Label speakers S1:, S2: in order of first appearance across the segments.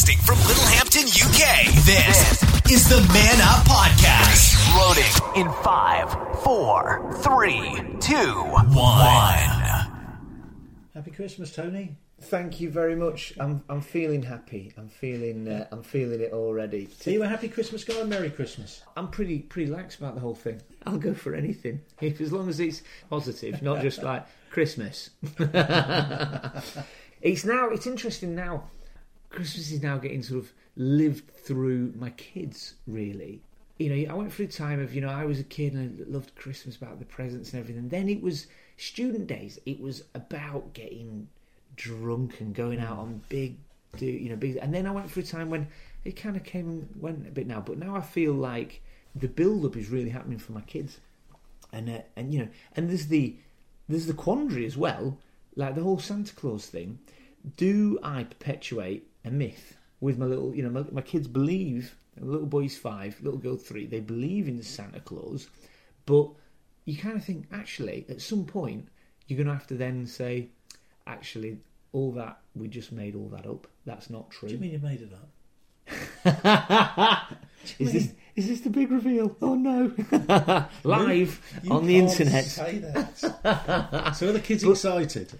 S1: Broadcasting from Littlehampton, UK. This is the Man Up Podcast. Loading in five, four, three, two, one.
S2: Happy Christmas, Tony.
S3: Thank you very much. I'm I'm feeling happy. I'm feeling uh, I'm feeling it already.
S2: Are you a happy Christmas guy? Merry Christmas.
S3: I'm pretty pretty lax about the whole thing. I'll go for anything if as long as it's positive, not just like Christmas. it's now it's interesting now. Christmas is now getting sort of lived through my kids really. You know, I went through a time of you know I was a kid and I loved Christmas about the presents and everything. Then it was student days. It was about getting drunk and going out on big, do you know, big. And then I went through a time when it kind of came and went a bit now. But now I feel like the build up is really happening for my kids, and uh, and you know, and there's the there's the quandary as well, like the whole Santa Claus thing. Do I perpetuate a myth with my little, you know, my, my kids believe. Little boy's five, little girl three. They believe in Santa Claus, but you kind of think actually at some point you're going to have to then say, actually, all that we just made all that up. That's not true.
S2: Do you mean you made it up?
S3: is this is this the big reveal? Oh no! Live
S2: You
S3: on the internet.
S2: Say that. so are the kids excited?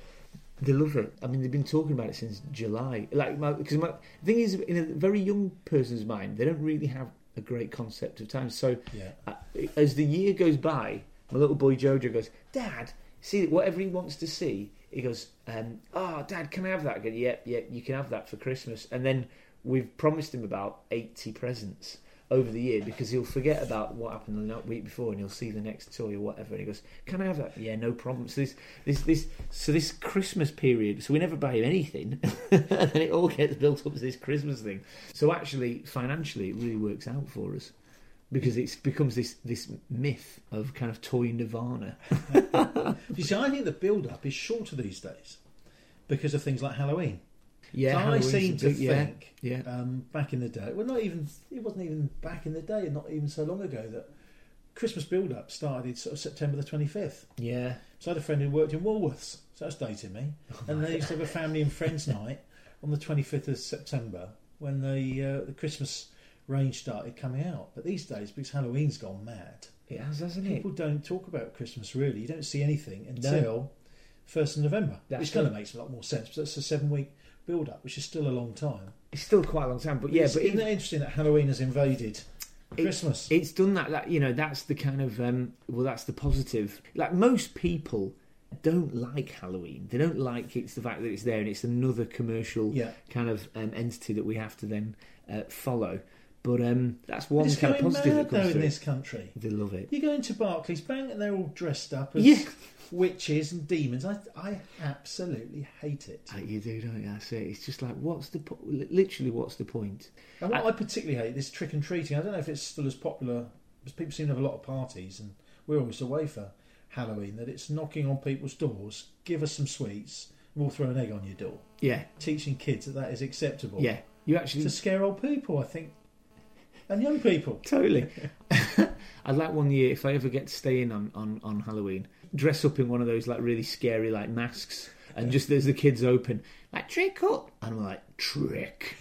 S3: They love it. I mean, they've been talking about it since July. Like, because my, the thing is, in a very young person's mind, they don't really have a great concept of time. So,
S2: Yeah.
S3: uh, as the year goes by, my little boy Jojo goes, "Dad, see whatever he wants to see." He goes, um, "Oh, Dad, can I have that?" I go, "Yeah, yeah, you can have that for Christmas." And then we've promised him about eighty presents over the year because he'll forget about what happened the week before and he'll see the next toy or whatever and he goes can I have that? Yeah no problem. So this this this so this Christmas period so we never buy him anything and then it all gets built up to this Christmas thing. So actually financially it really works out for us because it becomes this this myth of kind of toy nirvana.
S2: You see, I think the build-up is shorter these days because of things like Halloween.
S3: Yeah
S2: So I seem to
S3: big- yeah,
S2: think
S3: yeah
S2: um, back in the day, well, not even it wasn't even back in the day, and not even so long ago that Christmas build-up started sort of September the twenty fifth.
S3: yeah
S2: So I had a friend who worked in Woolworths, so that's dating me, and they used to have a family and friends night on the twenty fifth of September when the uh, the Christmas range started coming out. But these days, because Halloween's gone mad,
S3: it has hasn't it
S2: people don't talk about Christmas really. You don't see anything until first of November,
S3: That's
S2: which kind of makes a lot more sense. But that's a seven week build up, which is still a long time.
S3: it's still quite a long time but yeah
S2: It's-
S3: but
S2: isn't it interesting that Halloween has invaded
S3: It-
S2: Christmas?
S3: It's done that. That you know, that's the kind of um, well, that's the positive. Like most people don't like Halloween. They don't like it's the fact that it's there and it's another commercial
S2: Yeah.
S3: kind of um, entity that we have to then uh, follow. But um, that's one
S2: it's
S3: kind of positive
S2: mad
S3: that
S2: though
S3: comes
S2: in this country.
S3: They love it.
S2: You go into Barclays Bank and they're all dressed up as
S3: Yeah.
S2: witches and demons. I, I absolutely hate it.
S3: Uh, you do, don't you? That's it. It's just like, what's the po- literally? What's the point?
S2: And what
S3: I-
S2: I, particularly hate this trick and treating. I don't know if it's still as popular because people seem to have a lot of parties, and we're always away for Halloween. That it's knocking on people's doors, give us some sweets, we'll throw an egg on your door.
S3: Yeah,
S2: Teaching kids that that is acceptable.
S3: yeah. You actually
S2: to scare old people, I think, and young people.
S3: Totally. I'd like one year if I ever get to stay in on, on, on Halloween, dress up in one of those like really scary like masks, and just as the kids open, like trick up, and I'm like trick.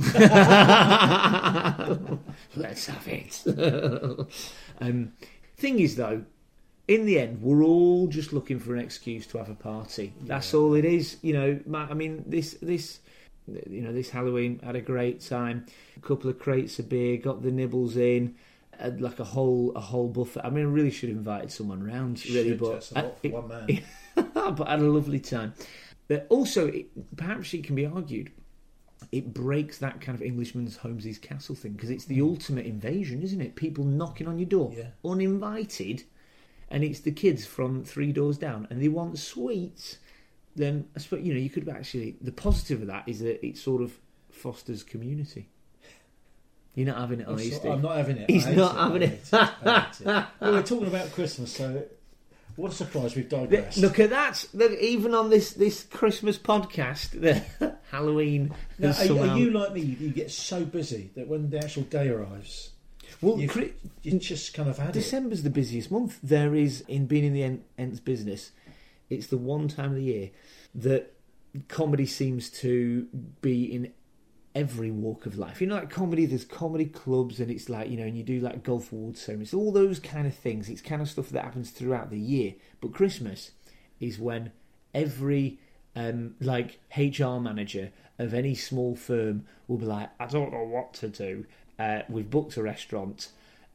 S3: Let's have it. um, thing is though, in the end, we're all just looking for an excuse to have a party. That's all it is. You know, I mean, this this you know this Halloween had a great time. A couple of crates of beer, got the nibbles in. Like a whole a whole buffet. I mean, I really should have invited someone round, really,
S2: Should,
S3: but
S2: that's a for
S3: I-
S2: one man.
S3: but I had a lovely time. But also, it, perhaps it can be argued it breaks that kind of Englishman's Holmes's castle thing because it's the hmm. ultimate invasion, isn't it? People knocking on your door,
S2: Yeah.
S3: uninvited, and it's the kids from three doors down, and they want sweets. Then I suppose you know you could actually the positive of that is that it sort of fosters community. You're not having it, are you, Steve?
S2: I'm not having it.
S3: He's not
S2: I
S3: having it.
S2: It. Well, we're talking about Christmas, so what a surprise we've digressed.
S3: Look at that! Look, even on this this Christmas podcast, the Halloween.
S2: now, are,
S3: somehow-
S2: are you like me? You get so busy that when the actual day arrives,
S3: well,
S2: you, just kind of had it.
S3: December's the busiest month. There is in being in the Ents business, it's the one time of the year that comedy seems to be in every walk of life. You know, like comedy, there's comedy clubs, and it's like you know, and you do like golf awards ceremonies, all those kind of things. It's kind of stuff that happens throughout the year. But Christmas is when every um, like HR manager of any small firm will be like, I don't know what to do. Uh, we've booked a restaurant,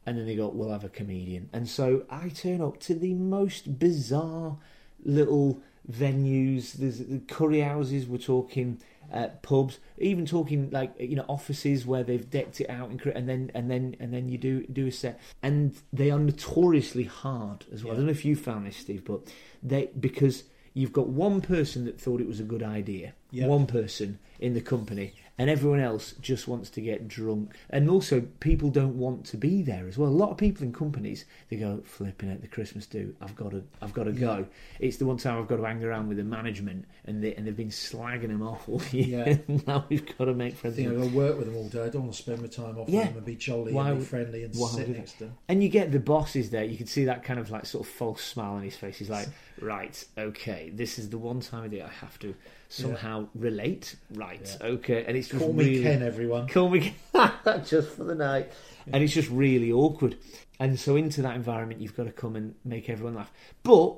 S3: and then they go, we'll have a comedian. And so I turn up to the most bizarre little venues. There's the curry houses. We're talking uh, pubs, even talking like you know offices where they've decked it out and, cre- and then and then and then you do do a set, and they are notoriously hard as well. I don't know if you found this, Steve, but they because you've got one person that thought it was a good idea,
S2: Yep.
S3: one person in the company, and everyone else just wants to get drunk. And also, people don't want to be there as well. A lot of people in companies they go flipping at the Christmas do. I've got to, I've got to go. It's the one time I've got to hang around with the management, and they and they've been slagging them off all year.
S2: Yeah.
S3: now we've got to make friends.
S2: I I'm
S3: them.
S2: to work with them all day. I don't want to spend my time off
S3: Yeah.
S2: with them and be jolly
S3: Why
S2: and be friendly and sit next to them.
S3: And you get the bosses there. You can see that kind of like sort of false smile on his face. He's like, right, okay, this is the one time of year I have to somehow relate. Right,
S2: Yeah.
S3: okay, and it's just
S2: Call me
S3: really
S2: Ken, everyone.
S3: call me just for the night, and it's just really awkward. And so into that environment, you've got to come and make everyone laugh. But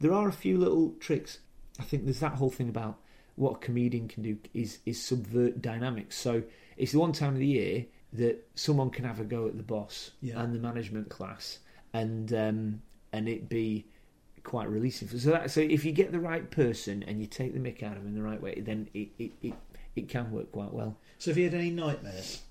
S3: there are a few little tricks. I think there's that whole thing about what a comedian can do is is subvert dynamics. So it's the one time of the year that someone can have a go at the boss
S2: Yeah.
S3: and the management class, and um, and it be quite releasing. So that so if you get the right person and you take the mick out of him in the right way, then it it, it, it can work quite well
S2: So, have you had any nightmares?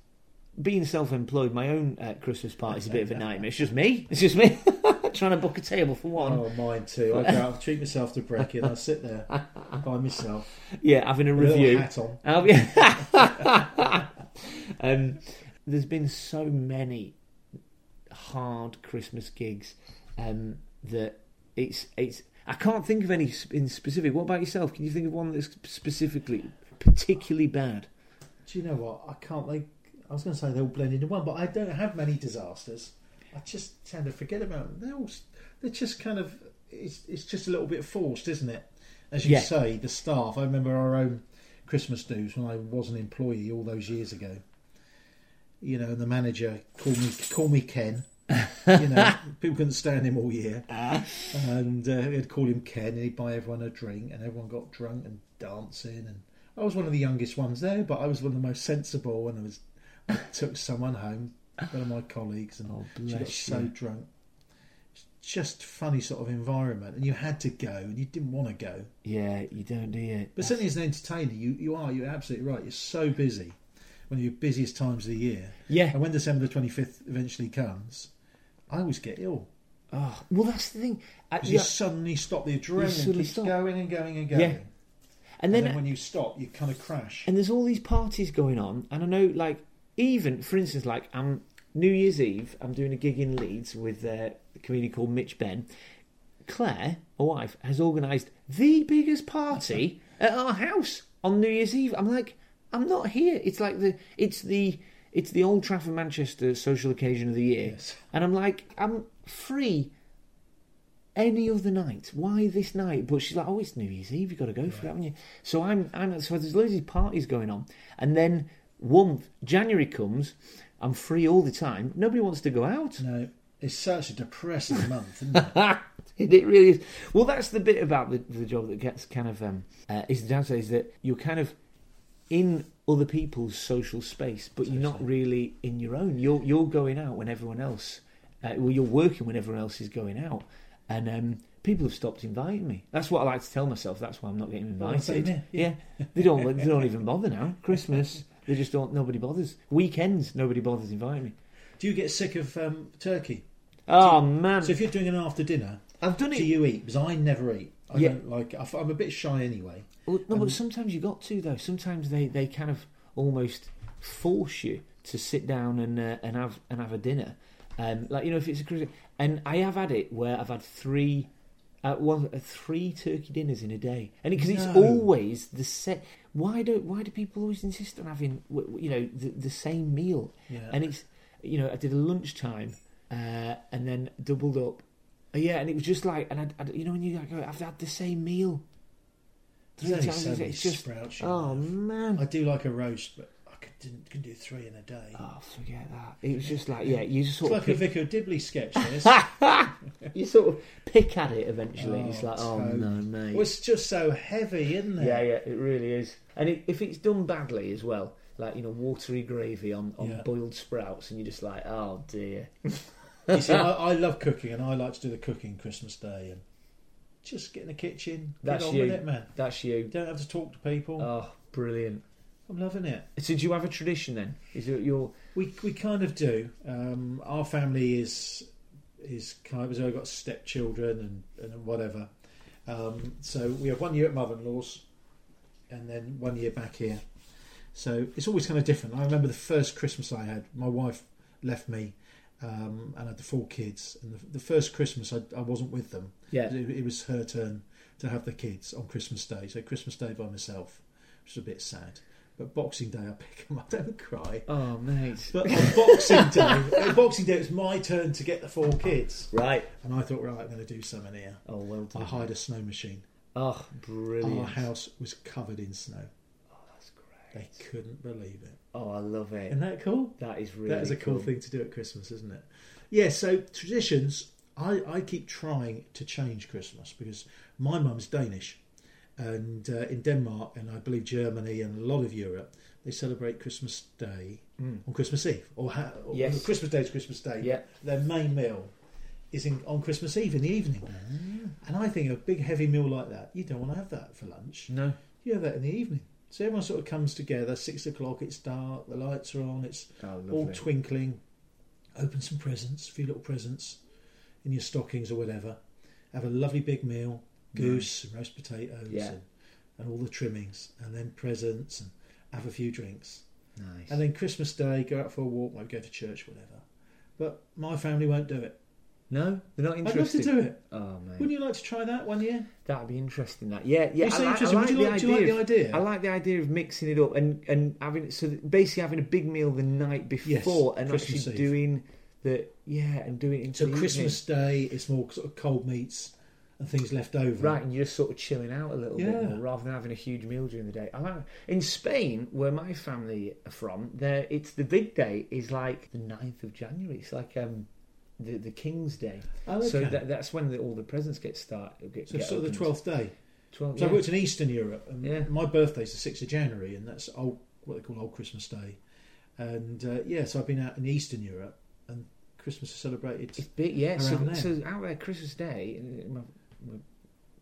S3: being self-employed, my own uh, Christmas party is a bit of a nightmare. It's just me. It's just me trying to book a table for one.
S2: Oh, mine too. I go out, treat myself to brekkie, and I sit there by myself,
S3: Yeah, having a
S2: a
S3: review.
S2: hat on.
S3: I'll be- um, there's been so many hard Christmas gigs um, that it's it's. I can't think of any in specific. What about yourself? Can you think of one that's specifically particularly bad?
S2: Do you know what? I can't. Like, I was going to say they all blend into one, but I don't have many disasters. I just tend to forget about them. They're all. They're just kind of. It's, it's just a little bit forced, isn't it? As you
S3: Yeah.
S2: say, the staff. I remember our own Christmas dues when I was an employee all those years ago. You know, the manager called me call me Ken. You know, people couldn't stand him all year, and uh, he'd call him Ken, and he'd buy everyone a drink, and everyone got drunk and dancing. And I was one of the youngest ones there, but I was one of the most sensible, and I was I took someone home, one of my colleagues, and
S3: Oh,
S2: she got
S3: bless
S2: so
S3: you.
S2: drunk. It's just funny sort of environment, and you had to go, and you didn't want to go.
S3: Yeah, you don't do it.
S2: But certainly as an entertainer, you, you are you're absolutely right. You're so busy one of your busiest times of the year,
S3: yeah.
S2: and when December the twenty fifth eventually comes, I always get ill.
S3: Oh, well, that's the thing. Uh,
S2: 'Cause
S3: yeah.
S2: you suddenly stop the adrenaline keeps
S3: stop.
S2: going and going and going.
S3: Yeah.
S2: And,
S3: And
S2: then,
S3: then,
S2: when you stop, you kind of crash.
S3: and there's all these parties going on, and I know, like, even for instance, like, I'm New Year's Eve, I'm doing a gig in Leeds with uh, a comedian called Mitch Benn. Claire, my wife, has organised the biggest party at our house on New Year's Eve. I'm like, I'm not here. It's like the, it's the, it's the Old Trafford Manchester social occasion of the year,
S2: Yes.
S3: and I'm like, I'm free any other night. Why this night? But she's like, oh, it's New Year's Eve. You've got to go for it, haven't you? So I'm, I'm so there's loads of parties going on, and then one January comes. I'm free all the time. Nobody wants to go out.
S2: No, it's such a depressing month, isn't it?
S3: it really is. Well, that's the bit about the, the job that gets kind of um, uh, is the downside is that you're kind of in other people's social space, but you're not really in your own. You're you're going out when everyone else, uh, well, you're working when everyone else is going out, and um, people have stopped inviting me. That's what I like to tell myself. That's why I'm not getting invited.
S2: here,
S3: yeah, they don't they don't even bother now. Christmas, they just don't. Nobody bothers. Weekends, nobody bothers inviting me.
S2: Do you get sick of um, turkey?
S3: Oh man,
S2: So if you're doing an after dinner,
S3: I've done it.
S2: do you eat? Because I never eat. I
S3: Yeah.
S2: don't like. I- I'm a bit shy anyway.
S3: Well, no, but sometimes you got to though. Sometimes they, they kind of almost force you to sit down and uh, and have and have a dinner. Um, like you know, if it's a Christmas, and I have had it where I've had three, uh, one, uh, three turkey dinners in a day, and because it's
S2: No.
S3: always the set. Why don't why do people always insist on having you know the, the same meal?
S2: Yeah.
S3: And it's you know I did a lunchtime uh, and then doubled up. Uh, yeah, and it was just like, and I, you know when you like, I've had the same meal.
S2: There's only
S3: times
S2: so many
S3: it's just
S2: sprouts you
S3: oh
S2: have.
S3: man,
S2: I do like a roast, but I could, didn't, can do three in a day.
S3: Oh, forget that. It was just like, yeah, you just
S2: it's
S3: sort
S2: like
S3: of
S2: a
S3: pick,
S2: Vicar Dibley sketch. This.
S3: you sort of pick at it eventually. and it's
S2: Oh,
S3: like, oh
S2: so-
S3: no, mate.
S2: well, it's just so heavy, isn't it?
S3: Yeah, yeah, it really is. And it, if it's done badly as well, like you know, watery gravy on, on
S2: Yeah.
S3: boiled sprouts, and you're just like, oh dear.
S2: You see, I, I love cooking, and I like to do the cooking Christmas Day, and just get in the kitchen,
S3: That's
S2: get on
S3: you.
S2: with it, man.
S3: That's you.
S2: Don't have to talk to people.
S3: Oh, brilliant.
S2: I'm loving it.
S3: So do you have a tradition then? Is it your
S2: We we kind of do. Um, our family is is kind of. I've got stepchildren and and whatever. Um, so we have one year at mother-in-law's, and then one year back here. So it's always kind of different. I remember the first Christmas I had. My wife left me, um, and I had the four kids. And the, the first Christmas I, I wasn't with them.
S3: yeah?
S2: It, it was her turn to have the kids on Christmas Day. So Christmas Day by myself, which was a bit sad. But Boxing Day I pick them up. Don't cry.
S3: Oh mate.
S2: But on Boxing Day, on Boxing Day, it was my turn to get the four kids,
S3: Right.
S2: and I thought, right, I'm going to do something here.
S3: Oh well done.
S2: I hired a snow machine.
S3: Oh, brilliant.
S2: Our house was covered in snow. They couldn't believe it.
S3: Oh, I love it.
S2: Isn't that cool?
S3: That is really
S2: that is a cool, thing to do at Christmas, isn't it? Yeah. So traditions, I, I keep trying to change Christmas because my mum's Danish, and uh, in Denmark and I believe Germany and a lot of Europe, they celebrate Christmas Day
S3: Mm.
S2: on Christmas Eve or, ha- or
S3: Yes.
S2: Christmas Day is Christmas Day.
S3: Yeah.
S2: Their main meal is in, on Christmas Eve in the evening,
S3: Ah.
S2: and I think a big heavy meal like that, you don't want to have that for lunch.
S3: No.
S2: You have that in the evening. So everyone sort of comes together. Six o'clock. It's dark. The lights are on. It's
S3: Oh,
S2: all twinkling. Open some presents, a few little presents in your stockings or whatever. Have a lovely big meal, goose and roast potatoes
S3: Yeah.
S2: and, and all the trimmings, and then presents and have a few drinks.
S3: nice.
S2: And then Christmas Day, go out for a walk, maybe go to church, whatever. But my family won't do it.
S3: No, they're not interested.
S2: I'd love to do it.
S3: Oh mate,
S2: Wouldn't you like to try that one year?
S3: that'd be interesting. That yeah, yeah.
S2: You
S3: I
S2: say
S3: like, I
S2: interesting.
S3: like
S2: Would you
S3: the
S2: like, do you like the idea?
S3: I like the idea of mixing it up and and having so basically having a big meal the night before and
S2: Christmas
S3: actually
S2: Eve.
S3: doing the yeah and doing it into
S2: So Christmas Day, it's more sort of cold meats and things left over.
S3: right and you're just sort of chilling out a little
S2: Yeah.
S3: bit more rather than having a huge meal during the day. I like in Spain where my family are from. There it's the big day is like the 9th of January. It's like um the the King's Day.
S2: Oh,
S3: So that, that's when the, all the presents get start get,
S2: So
S3: get
S2: sort of the twelfth day.
S3: 12th,
S2: So I
S3: yeah.
S2: worked in Eastern Europe, and
S3: Yeah.
S2: my birthday's the sixth of January, and that's old what they call Old Christmas Day. And uh, yeah, so I've been out in Eastern Europe, and Christmas is celebrated.
S3: It's big, yeah. So,
S2: there.
S3: so out there, Christmas Day, uh, my, my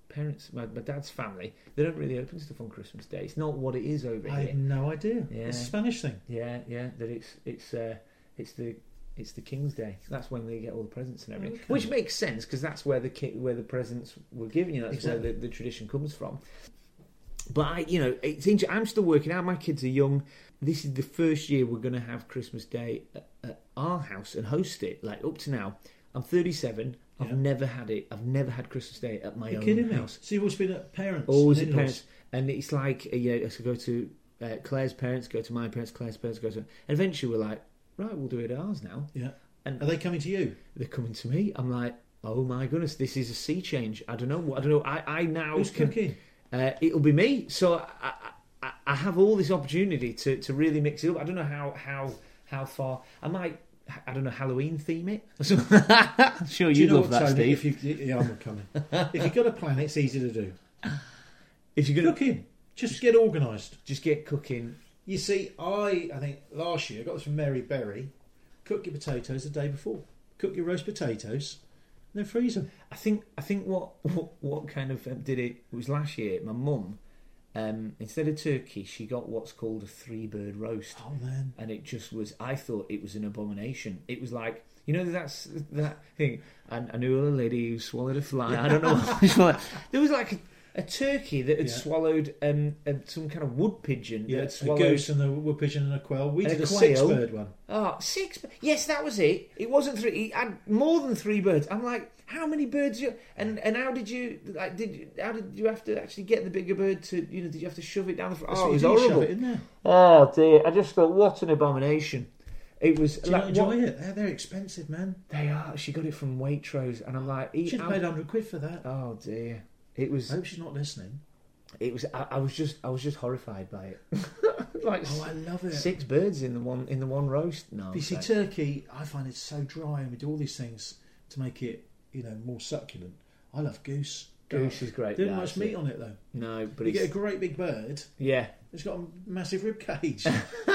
S3: parents, my, my dad's family, they don't really open stuff on Christmas Day. It's not what it is over
S2: I
S3: here.
S2: had no idea.
S3: Yeah.
S2: It's a Spanish thing.
S3: Yeah, yeah. That it's it's uh, it's the it's the King's Day. That's when they get all the presents and everything,
S2: Okay.
S3: which makes sense because that's where the ki- where the presents were given. You know, that's
S2: Exactly.
S3: where the, the tradition comes from. But I, you know, it's inter- I'm still working out. My kids are young. This is the first year we're going to have Christmas Day at, at our house and host it. Like up to now, I'm 37. I've
S2: Yeah.
S3: never had it. I've never had Christmas Day at my
S2: You're
S3: own
S2: kidding me?
S3: house.
S2: So you've always been at parents.
S3: Always
S2: and
S3: at parents, and it's like uh, yeah, so go to uh, Claire's parents, go to my parents, Claire's parents, go to, and eventually we're like, right, we'll do it at ours now.
S2: Yeah.
S3: And
S2: Are they coming to you?
S3: they're coming to me. I'm like, oh my goodness, this is a sea change. I don't know. I don't know. I, I now
S2: Who's
S3: can.
S2: cooking?
S3: Uh, it'll be me. So I, I, I have all this opportunity to, to really mix it up. I don't know how how how far. I might. I don't know. Halloween theme it. I'm sure
S2: Do you
S3: you'd
S2: know
S3: love
S2: what,
S3: that,
S2: Tony?
S3: Steve.
S2: If you, yeah, I'm coming. if you've got a plan, it's easy to do.
S3: If you're gonna
S2: Cooking. Just get organised.
S3: just get cooking,
S2: You see, I I think last year I got this from Mary Berry. Cook your potatoes the day before. Cook your roast potatoes, and then freeze them.
S3: I think I think what what, what kind of um, did it, it was last year. My mum, um, instead of turkey, she got what's called a three bird roast,
S2: Oh man,
S3: and it just was. I thought it was an abomination. It was like you know that's that thing. I, I knew a lady who swallowed a fly. I don't know. There was like a, turkey that had
S2: Yeah.
S3: swallowed um, some kind of wood pigeon. that
S2: yeah,
S3: had
S2: a goose and a wood pigeon and a quail. We
S3: And
S2: did
S3: a
S2: a six bird one.
S3: Oh, six. Yes, that was it. It wasn't three. He had more than three birds. I'm like, how many birds? You and and how did you like? Did you, how did you have to actually get the bigger bird to? You know, did you have to shove it down the front? Oh, it was
S2: do, shove
S3: horrible.
S2: it in there.
S3: Oh dear! I just thought, what an abomination. It was.
S2: Do you
S3: like,
S2: enjoy
S3: what-
S2: it? They're, they're expensive, man.
S3: They are. She got it from Waitrose, and I'm like, she
S2: Should have paid hundred quid for that.
S3: Oh dear! It was.
S2: I hope she's not listening.
S3: it was. I, I was just. I was just horrified by it. like
S2: Oh, I love it.
S3: six birds in the one in the one roast. No,
S2: But you see, turkey, I find it so dry, and we do all these things to make it, you know, more succulent. I love goose.
S3: Goose is great.
S2: Didn't much meat
S3: it.
S2: on it though.
S3: No, but
S2: You
S3: it's
S2: get a great big bird.
S3: yeah.
S2: It's got a massive rib cage.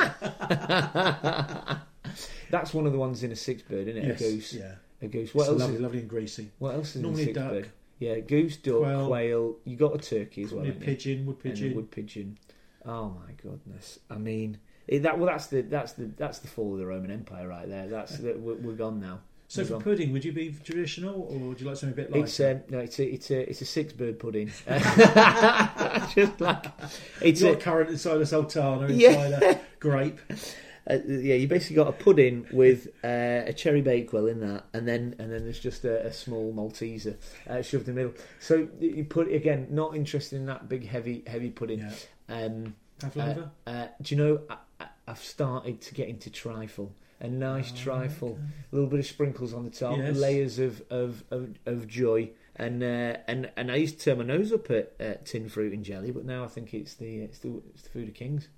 S3: That's one of the ones in a six bird, isn't it?
S2: yes,
S3: a goose.
S2: Yeah.
S3: A goose.
S2: It's
S3: What else?
S2: lovely,
S3: is,
S2: lovely and greasy.
S3: what else is
S2: Normally
S3: in a six
S2: duck.
S3: bird? Yeah, goose, duck,
S2: Quail.
S3: quail. You got a turkey as well.
S2: A
S3: you?
S2: pigeon, wood
S3: And a
S2: pigeon.
S3: wood pigeon. Oh my goodness! I mean, it, that well, that's the that's the that's the fall of the Roman Empire right there. That's the, we're, we're gone now.
S2: So
S3: We're
S2: for
S3: gone.
S2: pudding, would you be traditional, or would you like something a bit like?
S3: It's um, no, it's a it's a it's a six bird pudding. Just like it's a,
S2: got currant inside a sultana,
S3: Yeah.
S2: inside a grape.
S3: Uh, yeah, you basically got a pudding with uh, a cherry bakewell in that, and then and then there's just a, a small Malteser uh, shoved in the middle. So you put again, not interested in that big heavy heavy pudding.
S2: Yeah.
S3: Um, uh, uh, do you know I, I've started to get into trifle. A nice trifle, a little bit of sprinkles on the top,
S2: Oh, Yes.
S3: layers of, of, of, of joy, and uh, and and I used to turn my nose up at uh, tin fruit and jelly, but now I think it's the it's the, it's the food of kings.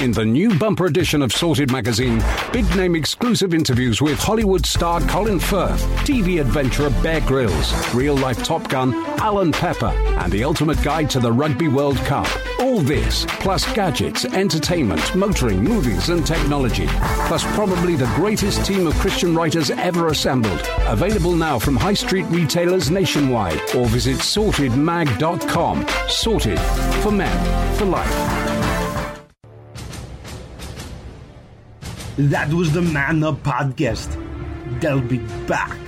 S4: In the new bumper edition of Sorted magazine, big name exclusive interviews with Hollywood star Colin Firth, TV adventurer Bear Grylls, real life Top Gun Alan Pepper, and the ultimate guide to the Rugby World Cup. All this, plus gadgets, entertainment, motoring, movies, and technology. Plus, probably the greatest team of Christian writers ever assembled. Available now from high street retailers nationwide or visit sortedmag.com. Sorted for men, for life.
S5: That was the Man Up Podcast. They'll be back.